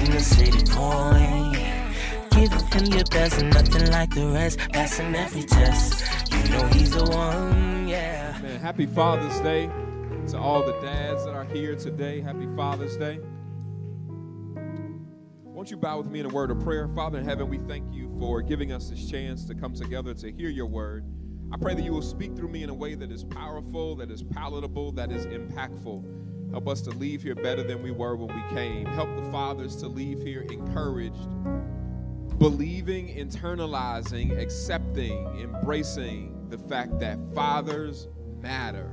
The CityPoint. Giving him your best, nothing like the rest. Passing every test, you know he's the one, yeah. Man, happy Father's Day to all the dads that are here today. Happy Father's Day. Won't you bow with me in a word of prayer? Father in heaven, we thank you for giving us this chance to come together to hear your word. I pray that you will speak through me in a way that is powerful, that is palatable, that is impactful. Help us to leave here better than we were when we came. Help the fathers to leave here encouraged, believing, internalizing, accepting, embracing the fact that fathers matter.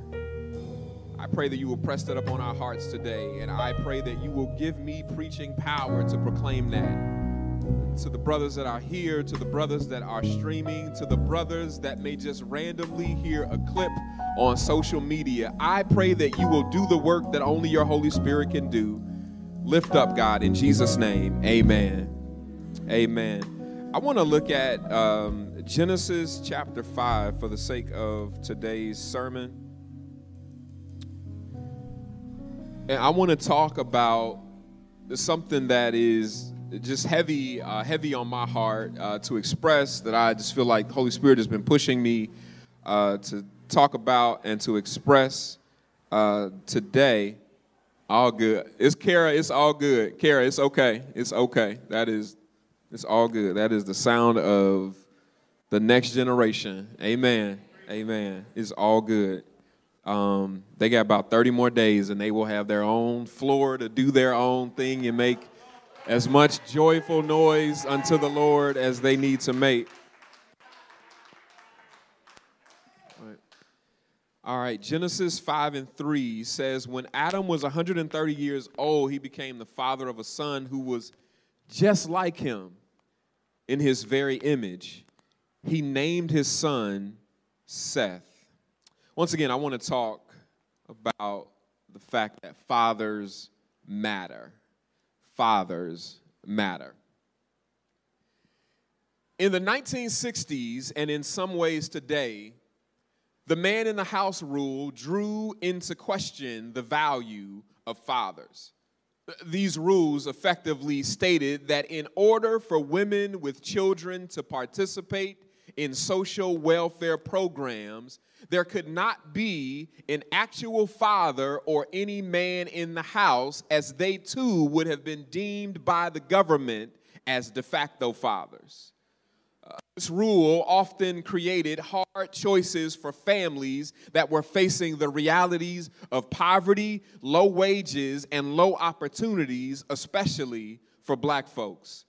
I pray that you will press that upon our hearts today, and I pray that you will give me preaching power to proclaim that. To the brothers that are here, to the brothers that are streaming, to the brothers that may just randomly hear a clip on social media, I pray that you will do the work that only your Holy Spirit can do. Lift up, God, in Jesus' name. Amen. Amen. I want to look at um, Genesis chapter 5 for the sake of today's sermon. And I want to talk about something that is just heavy, uh, heavy on my heart uh, to express. That I just feel like the Holy Spirit has been pushing me uh, to talk about and to express uh, today. All good. It's Kara. It's all good. Kara. It's okay. It's okay. That is. It's all good. That is the sound of the next generation. Amen. Amen. It's all good. Um, they got about 30 more days and they will have their own floor to do their own thing and make as much joyful noise unto the Lord as they need to make. All right, Genesis 5 and 3 says, When Adam was 130 years old, he became the father of a son who was just like him in his very image. He named his son Seth. Once again, I want to talk about the fact that fathers matter. Fathers matter. In the 1960s, and in some ways today, the man in the house rule drew into question the value of fathers. These rules effectively stated that in order for women with children to participate in social welfare programs, there could not be an actual father or any man in the house, as they too would have been deemed by the government as de facto fathers. This rule often created hard choices for families that were facing the realities of poverty, low wages, and low opportunities, especially for black folks.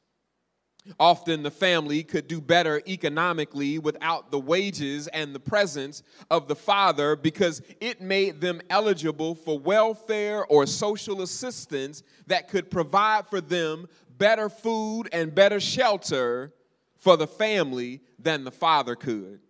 Often the family could do better economically without the wages and the presence of the father because it made them eligible for welfare or social assistance that could provide for them better food and better shelter for the family than the father could.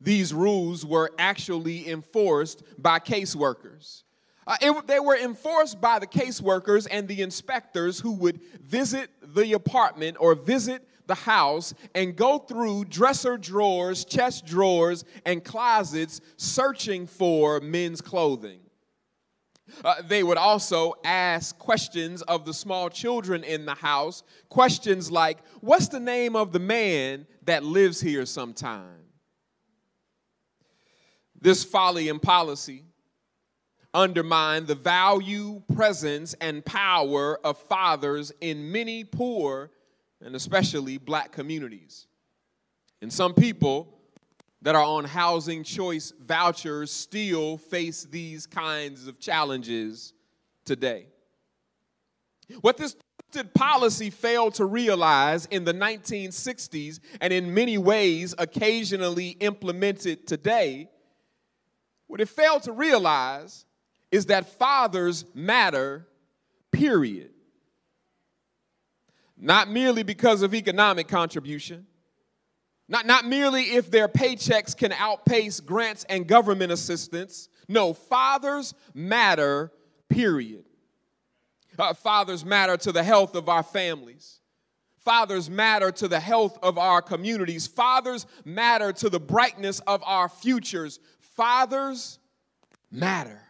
These rules were actually enforced by caseworkers. Uh, it, they were enforced by the caseworkers and the inspectors who would visit the apartment or visit the house and go through dresser drawers, chest drawers, and closets searching for men's clothing. Uh, they would also ask questions of the small children in the house. Questions like, What's the name of the man that lives here sometime? This folly and policy undermine the value, presence, and power of fathers in many poor and especially black communities. And some people that are on housing choice vouchers still face these kinds of challenges today. What this policy failed to realize in the 1960s and in many ways occasionally implemented today, what it failed to realize is that fathers matter, period. not merely because of economic contribution, not, not merely if their paychecks can outpace grants and government assistance. No, fathers matter, period. Uh, fathers matter to the health of our families. Fathers matter to the health of our communities. Fathers matter to the brightness of our futures. Fathers matter.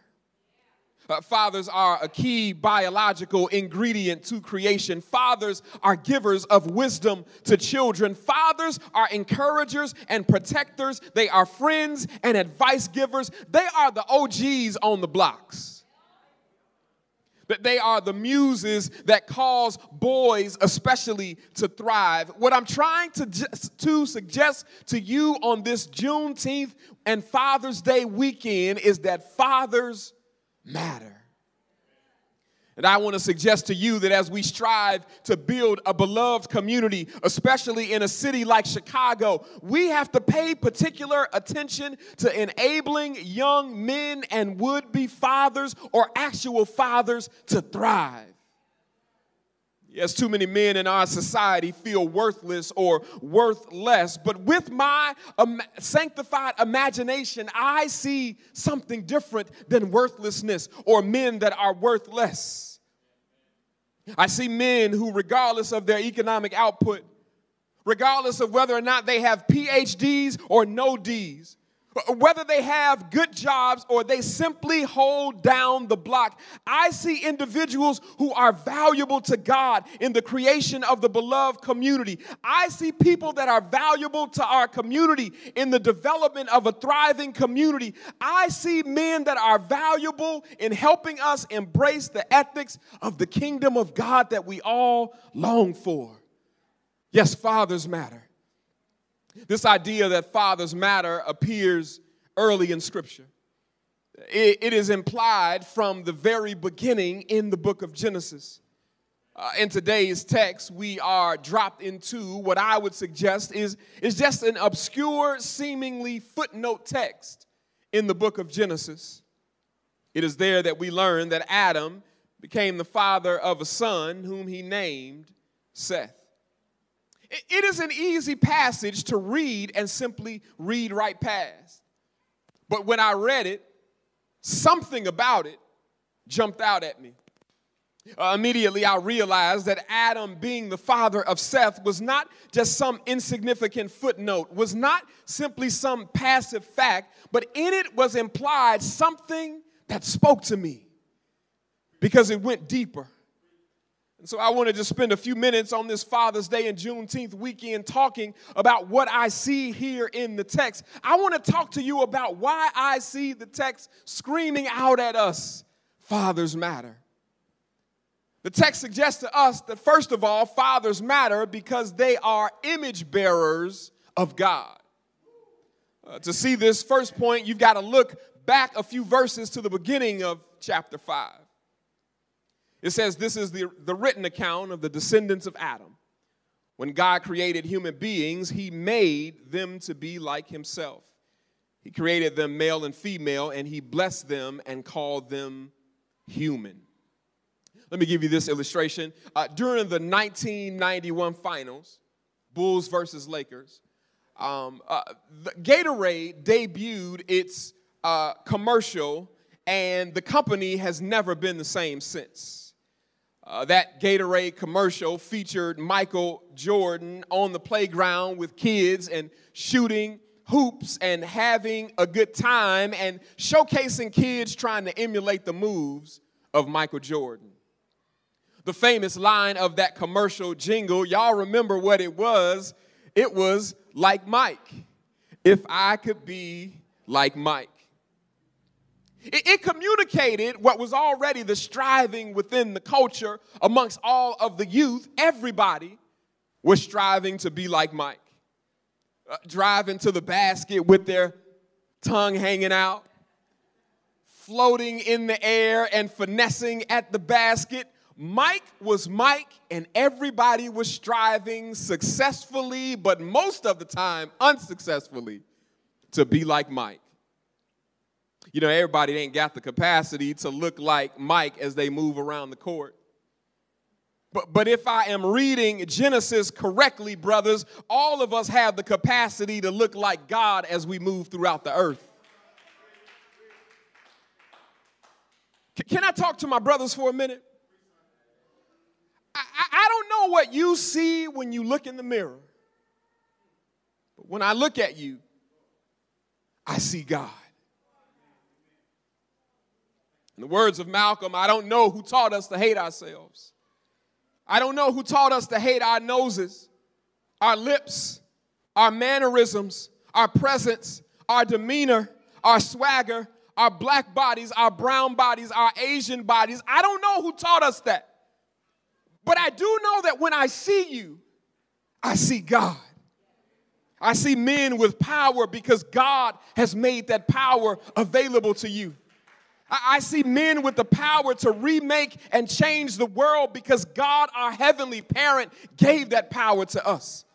Uh, fathers are a key biological ingredient to creation. Fathers are givers of wisdom to children. Fathers are encouragers and protectors. They are friends and advice givers. They are the OGs on the blocks. That they are the muses that cause boys, especially, to thrive. What I'm trying to, to suggest to you on this Juneteenth and Father's Day weekend is that fathers matter. And I want to suggest to you that as we strive to build a beloved community, especially in a city like Chicago, we have to pay particular attention to enabling young men and would be fathers or actual fathers to thrive. Yes, too many men in our society feel worthless or worth less, but with my um, sanctified imagination, I see something different than worthlessness or men that are worth less. I see men who, regardless of their economic output, regardless of whether or not they have PhDs or no Ds, whether they have good jobs or they simply hold down the block. I see individuals who are valuable to God in the creation of the beloved community. I see people that are valuable to our community in the development of a thriving community. I see men that are valuable in helping us embrace the ethics of the kingdom of God that we all long for. Yes, fathers matter. This idea that fathers matter appears early in Scripture. it, it is implied from the very beginning in the book of Genesis. Uh, in today's text, we are dropped into what I would suggest is, is just an obscure, seemingly footnote text in the book of Genesis. It is there that we learn that Adam became the father of a son whom he named Seth. It is an easy passage to read and simply read right past. But when I read it, something about it jumped out at me. Uh, immediately, I realized that Adam, being the father of Seth, was not just some insignificant footnote, was not simply some passive fact, but in it was implied something that spoke to me because it went deeper. And so I wanted to just spend a few minutes on this Father's Day and Juneteenth weekend talking about what I see here in the text. I want to talk to you about why I see the text screaming out at us fathers matter. The text suggests to us that, first of all, fathers matter because they are image bearers of God. Uh, to see this first point, you've got to look back a few verses to the beginning of chapter 5. It says this is the, the written account of the descendants of Adam. When God created human beings, he made them to be like himself. He created them male and female, and he blessed them and called them human. Let me give you this illustration. Uh, during the 1991 finals, Bulls versus Lakers, um, uh, Gatorade debuted its uh, commercial, and the company has never been the same since. Uh, that Gatorade commercial featured Michael Jordan on the playground with kids and shooting hoops and having a good time and showcasing kids trying to emulate the moves of Michael Jordan. The famous line of that commercial jingle, y'all remember what it was? It was like Mike. If I could be like Mike. It, it, communicated what was already the striving within the culture amongst all of the youth. Everybody was striving to be like Mike, uh, driving to the basket with their tongue hanging out, floating in the air and finessing at the basket. Mike was Mike, and everybody was striving successfully, but most of the time unsuccessfully, to be like Mike you know, everybody ain't got the capacity to look like Mike as they move around the court. But, but if I am reading Genesis correctly, brothers, all of us have the capacity to look like God as we move throughout the earth. Can I talk to my brothers for a minute? I, I, don't know what you see when you look in the mirror, but when I look at you, I see God. In the words of Malcolm, I don't know who taught us to hate ourselves. I don't know who taught us to hate our noses, our lips, our mannerisms, our presence, our demeanor, our swagger, our black bodies, our brown bodies, our Asian bodies. I don't know who taught us that. But I do know that when I see you, I see God. I see men with power because God has made that power available to you. I see men with the power to remake and change the world because God, our heavenly parent, gave that power to us.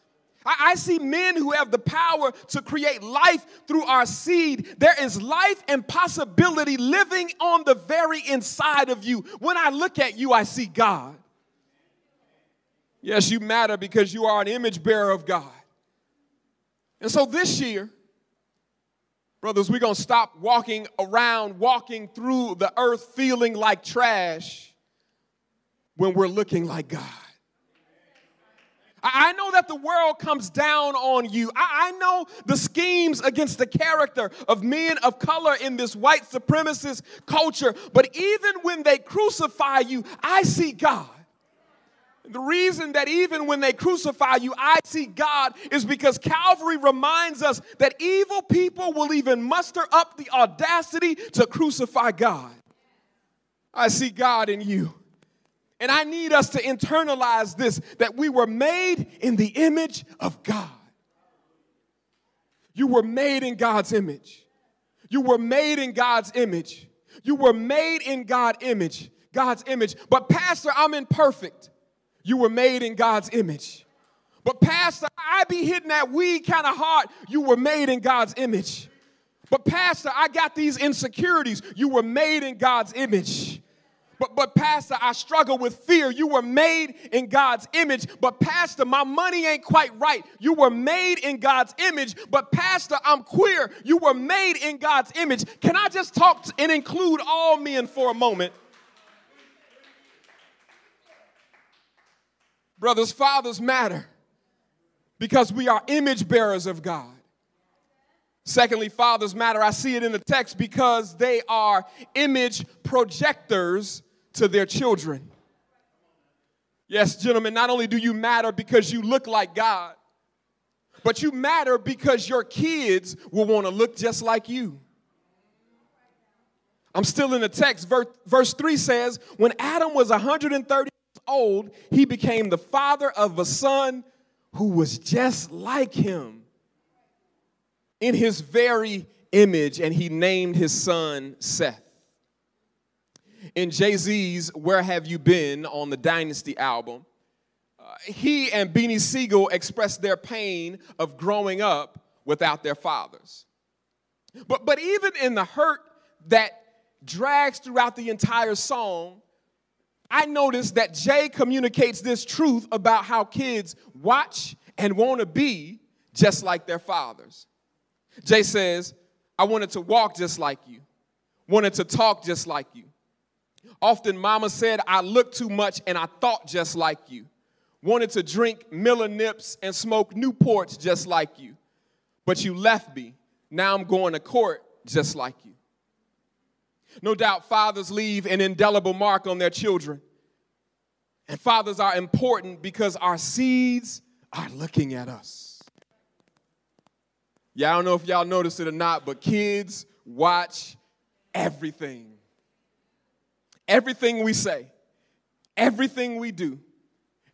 I, see men who have the power to create life through our seed. There is life and possibility living on the very inside of you. When I look at you, I see God. Yes, you matter because you are an image bearer of God. And so this year, brothers, we're going to stop walking around, walking through the earth feeling like trash when we're looking like God. I know that the world comes down on you. I know the schemes against the character of men of color in this white supremacist culture. But even when they crucify you, I see God. The reason that even when they crucify you, I see God is because Calvary reminds us that evil people will even muster up the audacity to crucify God. I see God in you. And I need us to internalize this that we were made in the image of God. You were made in God's image. You were made in God's image. You were made in God's image, God's image. But pastor, I'm imperfect. You were made in God's image. But pastor, I be hitting that weed kind of hard. You were made in God's image. But pastor, I got these insecurities. You were made in God's image. But, but Pastor, I struggle with fear. You were made in God's image. But Pastor, my money ain't quite right. You were made in God's image. But Pastor, I'm queer. You were made in God's image. Can I just talk and include all men for a moment? Brothers, fathers matter because we are image bearers of God. Secondly, fathers matter. I see it in the text because they are image projectors to their children. Yes, gentlemen, not only do you matter because you look like God, but you matter because your kids will want to look just like you. I'm still in the text. Verse, verse 3 says, When Adam was 130 years old, he became the father of a son who was just like him in his very image, and he named his son Seth in Jay Z's Where Have You Been on the Dynasty album, uh, he and Beanie Sigel expressed their pain of growing up without their fathers. But, but even in the hurt that drags throughout the entire song, I notice that Jay communicates this truth about how kids watch and want to be just like their fathers. Jay says, I wanted to walk just like you, wanted to talk just like you, Often, mama said, I look too much and I thought just like you. Wanted to drink Miller Nips and smoke Newports just like you. But you left me. Now I'm going to court just like you. No doubt fathers leave an indelible mark on their children. And fathers are important because our seeds are looking at us. Yeah, I don't know if y'all noticed it or not, but kids watch everything everything we say, everything we do,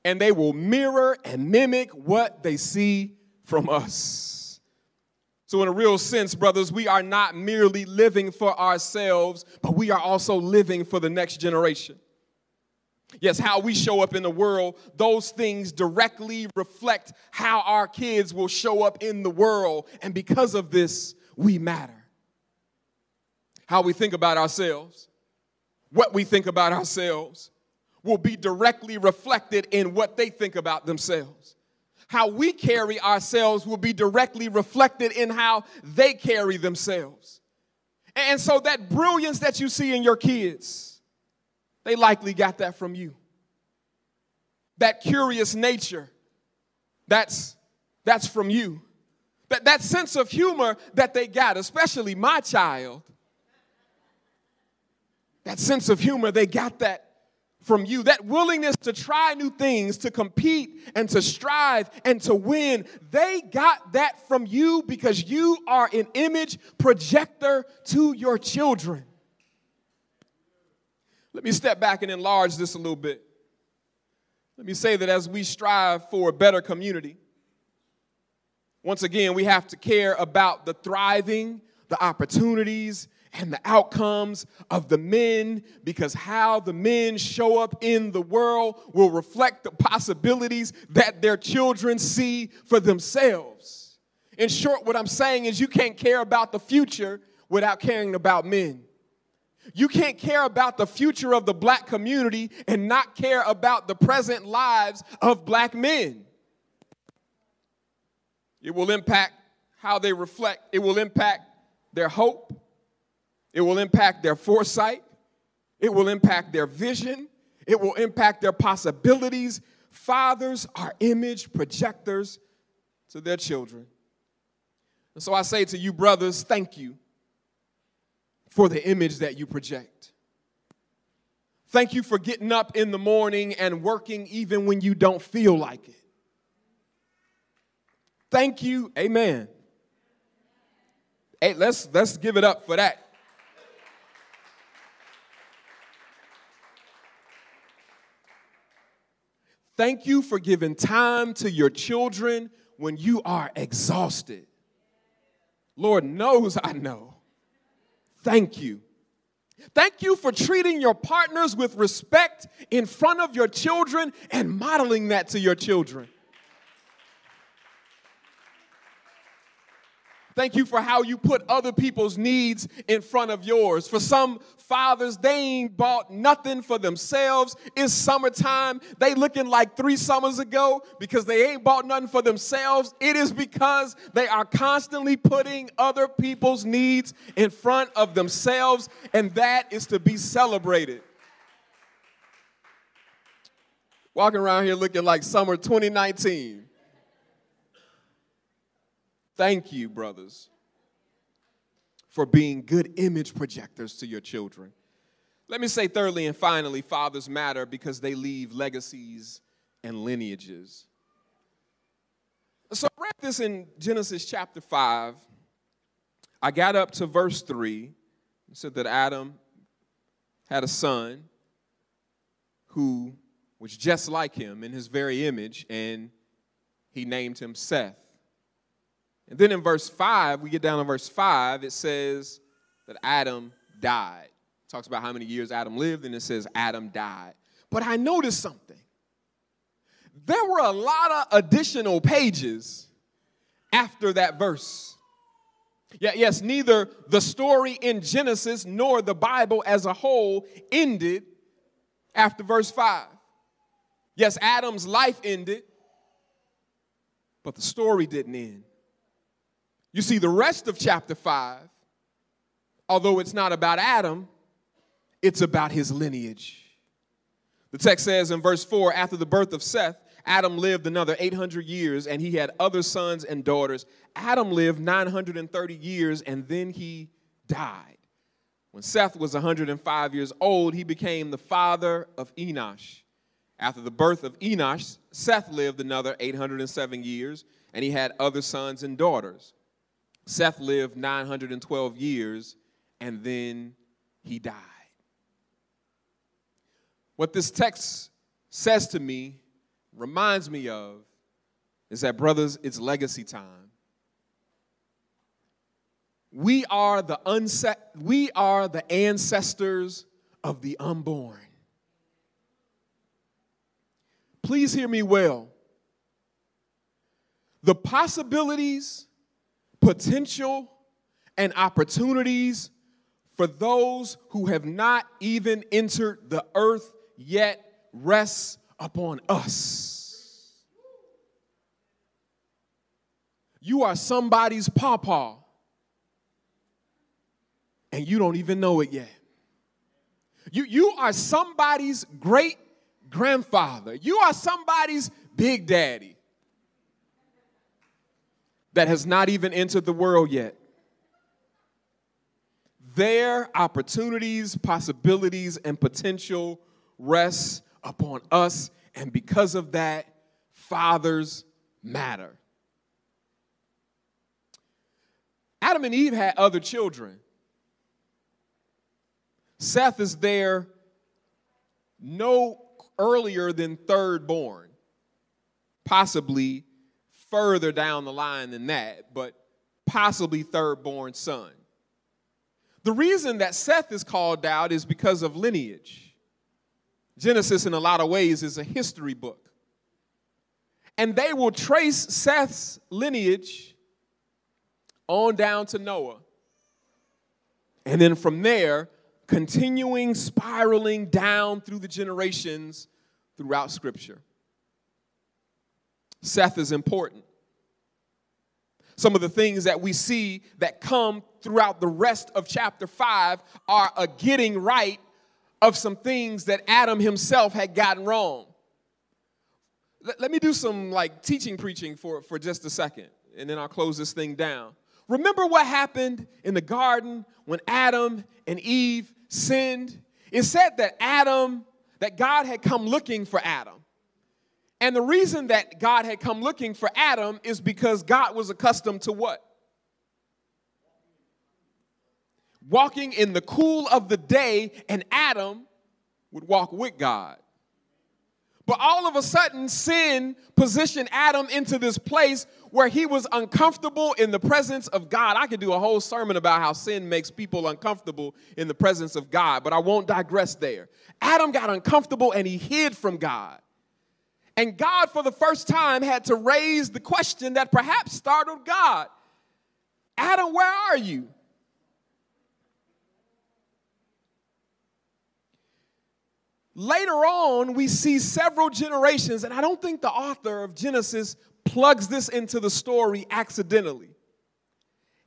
and they will mirror and mimic what they see from us. So, in a real sense, brothers, we are not merely living for ourselves, but we are also living for the next generation. Yes, how we show up in the world, those things directly reflect how our kids will show up in the world. And because of this, we matter. How we think about ourselves, what we think about ourselves, will be directly reflected in what they think about themselves. How we carry ourselves will be directly reflected in how they carry themselves. And so, that brilliance that you see in your kids, they likely got that from you. That curious nature, that's, that's from you. That, that sense of humor that they got, especially my child, that sense of humor, they got that from you. That willingness to try new things, to compete and to strive and to win, they got that from you because you are an image projector to your children. Let me step back and enlarge this a little bit. Let me say that as we strive for a better community, once again, we have to care about the thriving, the opportunities, and the outcomes of the men because how the men show up in the world will reflect the possibilities that their children see for themselves. In short, what I'm saying is you can't care about the future without caring about men. You can't care about the future of the black community and not care about the present lives of black men. It will impact how they reflect, it will impact their hope, it will impact their foresight. It will impact their vision. It will impact their possibilities. Fathers are image projectors to their children. And so I say to you, brothers, thank you for the image that you project. Thank you for getting up in the morning and working even when you don't feel like it. Thank you, amen. Hey, let's let's give it up for that. Thank you for giving time to your children when you are exhausted. Lord knows I know. Thank you. Thank you for treating your partners with respect in front of your children and modeling that to your children. Thank you for how you put other people's needs in front of yours. For some fathers, they ain't bought nothing for themselves. It's summertime. They looking like three summers ago because they ain't bought nothing for themselves. It is because they are constantly putting other people's needs in front of themselves, and that is to be celebrated. Walking around here looking like summer 2019. Thank you, brothers, for being good image projectors to your children. Let me say, thirdly and finally, fathers matter because they leave legacies and lineages. So I read this in Genesis chapter 5. I got up to verse 3. It said that Adam had a son who was just like him in his very image, and he named him Seth. And then in verse 5, we get down to verse 5, it says that Adam died. It talks about how many years Adam lived, and it says Adam died. But I noticed something. There were a lot of additional pages after that verse. Yeah, yes, neither the story in Genesis nor the Bible as a whole ended after verse 5. Yes, Adam's life ended, but the story didn't end. You see, the rest of chapter 5, although it's not about Adam, it's about his lineage. The text says in verse 4 after the birth of Seth, Adam lived another 800 years and he had other sons and daughters. Adam lived 930 years and then he died. When Seth was 105 years old, he became the father of Enosh. After the birth of Enosh, Seth lived another 807 years and he had other sons and daughters. Seth lived 912 years and then he died. What this text says to me, reminds me of, is that, brothers, it's legacy time. We are the unset, we are the ancestors of the unborn. Please hear me well. The possibilities potential and opportunities for those who have not even entered the earth yet rests upon us. You are somebody's pawpaw, and you don't even know it yet. You, you are somebody's great grandfather. You are somebody's big daddy that has not even entered the world yet. Their opportunities, possibilities, and potential rests upon us, and because of that, fathers matter. Adam and Eve had other children. Seth is there no earlier than third born, possibly further down the line than that, but possibly third born son. The reason that Seth is called out is because of lineage. Genesis, in a lot of ways, is a history book. And they will trace Seth's lineage on down to Noah. And then from there, continuing spiraling down through the generations throughout Scripture. Seth is important. Some of the things that we see that come throughout the rest of chapter 5 are a getting right of some things that Adam himself had gotten wrong. Let, let me do some like teaching preaching for, for just a second, and then I'll close this thing down. Remember what happened in the garden when Adam and Eve sinned? It said that Adam, that God had come looking for Adam. And the reason that God had come looking for Adam is because God was accustomed to what? Walking in the cool of the day, and Adam would walk with God. But all of a sudden, sin positioned Adam into this place where he was uncomfortable in the presence of God. I could do a whole sermon about how sin makes people uncomfortable in the presence of God, but I won't digress there. Adam got uncomfortable and he hid from God. And God, for the first time, had to raise the question that perhaps startled God Adam, where are you? Later on, we see several generations, and I don't think the author of Genesis plugs this into the story accidentally.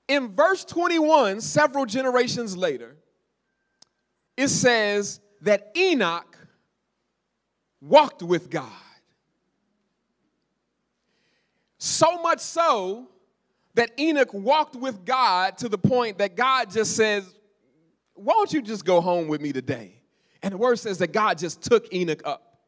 In verse 21, several generations later, it says that Enoch walked with God. So much so that Enoch walked with God to the point that God just says, Why don't you just go home with me today? And the word says that God just took Enoch up.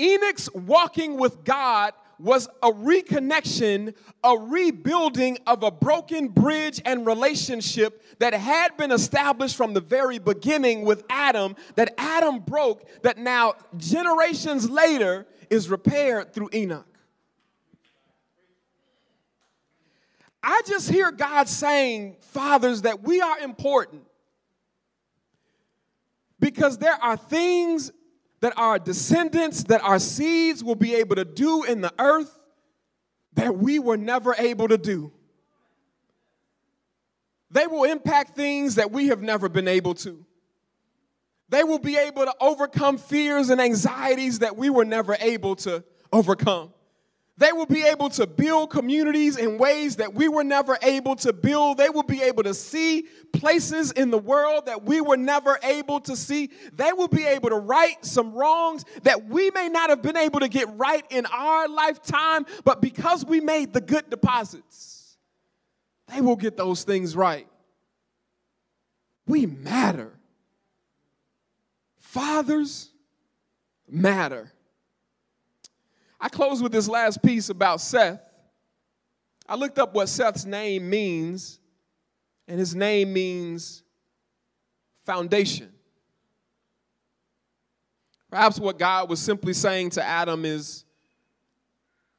Enoch's walking with God was a reconnection, a rebuilding of a broken bridge and relationship that had been established from the very beginning with Adam, that Adam broke, that now generations later is repaired through Enoch. I just hear God saying, fathers, that we are important because there are things that our descendants, that our seeds will be able to do in the earth that we were never able to do. They will impact things that we have never been able to. They will be able to overcome fears and anxieties that we were never able to overcome. They will be able to build communities in ways that we were never able to build. They will be able to see places in the world that we were never able to see. They will be able to right some wrongs that we may not have been able to get right in our lifetime, but because we made the good deposits, they will get those things right. We matter. Fathers matter. I close with this last piece about Seth. I looked up what Seth's name means, and his name means foundation. Perhaps what God was simply saying to Adam is,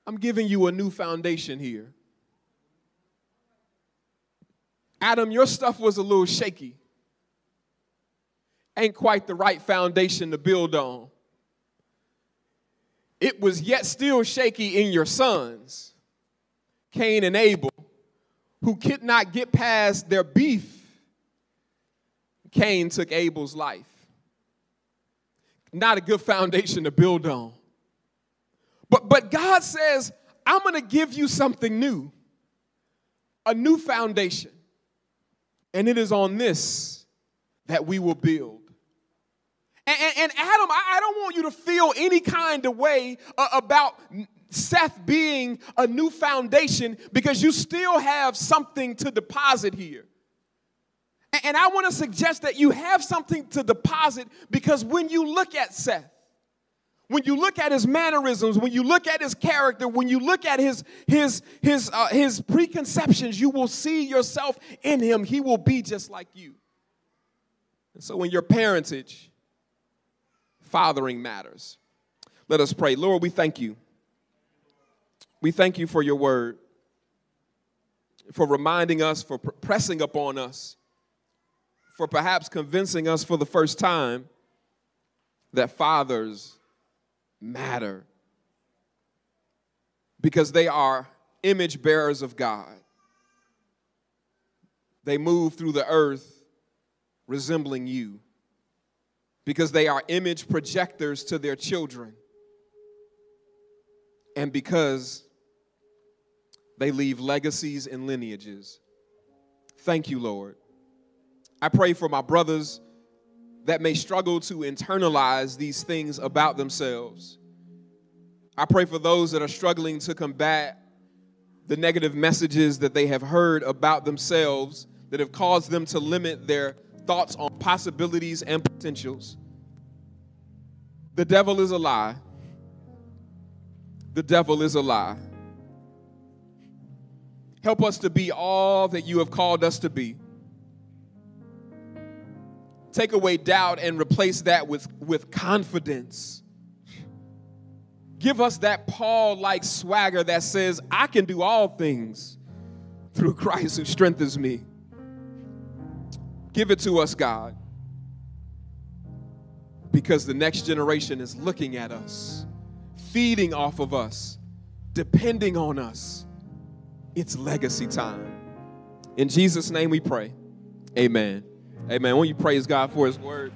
I'm giving you a new foundation here. Adam, your stuff was a little shaky. Ain't quite the right foundation to build on it was yet still shaky in your sons, Cain and Abel, who could not get past their beef. Cain took Abel's life. not a good foundation to build on. But, but God says, I'm going to give you something new, a new foundation. And it is on this that we will build. And, and, and Adam, I, I, don't want you to feel any kind of way uh, about Seth being a new foundation because you still have something to deposit here. And, and I want to suggest that you have something to deposit because when you look at Seth, when you look at his mannerisms, when you look at his character, when you look at his his his uh, his preconceptions, you will see yourself in him. He will be just like you. And so, in your parentage, fathering matters. Let us pray. Lord, we thank you. We thank you for your word, for reminding us, for pressing upon us, for perhaps convincing us for the first time that fathers matter because they are image bearers of God. They move through the earth resembling you because they are image projectors to their children and because they leave legacies and lineages. Thank you, Lord. I pray for my brothers that may struggle to internalize these things about themselves. I pray for those that are struggling to combat the negative messages that they have heard about themselves that have caused them to limit their thoughts on possibilities and potentials. The devil is a lie. The devil is a lie. Help us to be all that you have called us to be take away doubt and replace that with, with confidence. Give us that Paul like swagger that says, I can do all things through Christ who strengthens me. Give it to us, God, because the next generation is looking at us, feeding off of us, depending on us. It's legacy time. In Jesus' name we pray. Amen. Amen. When you praise God for his word.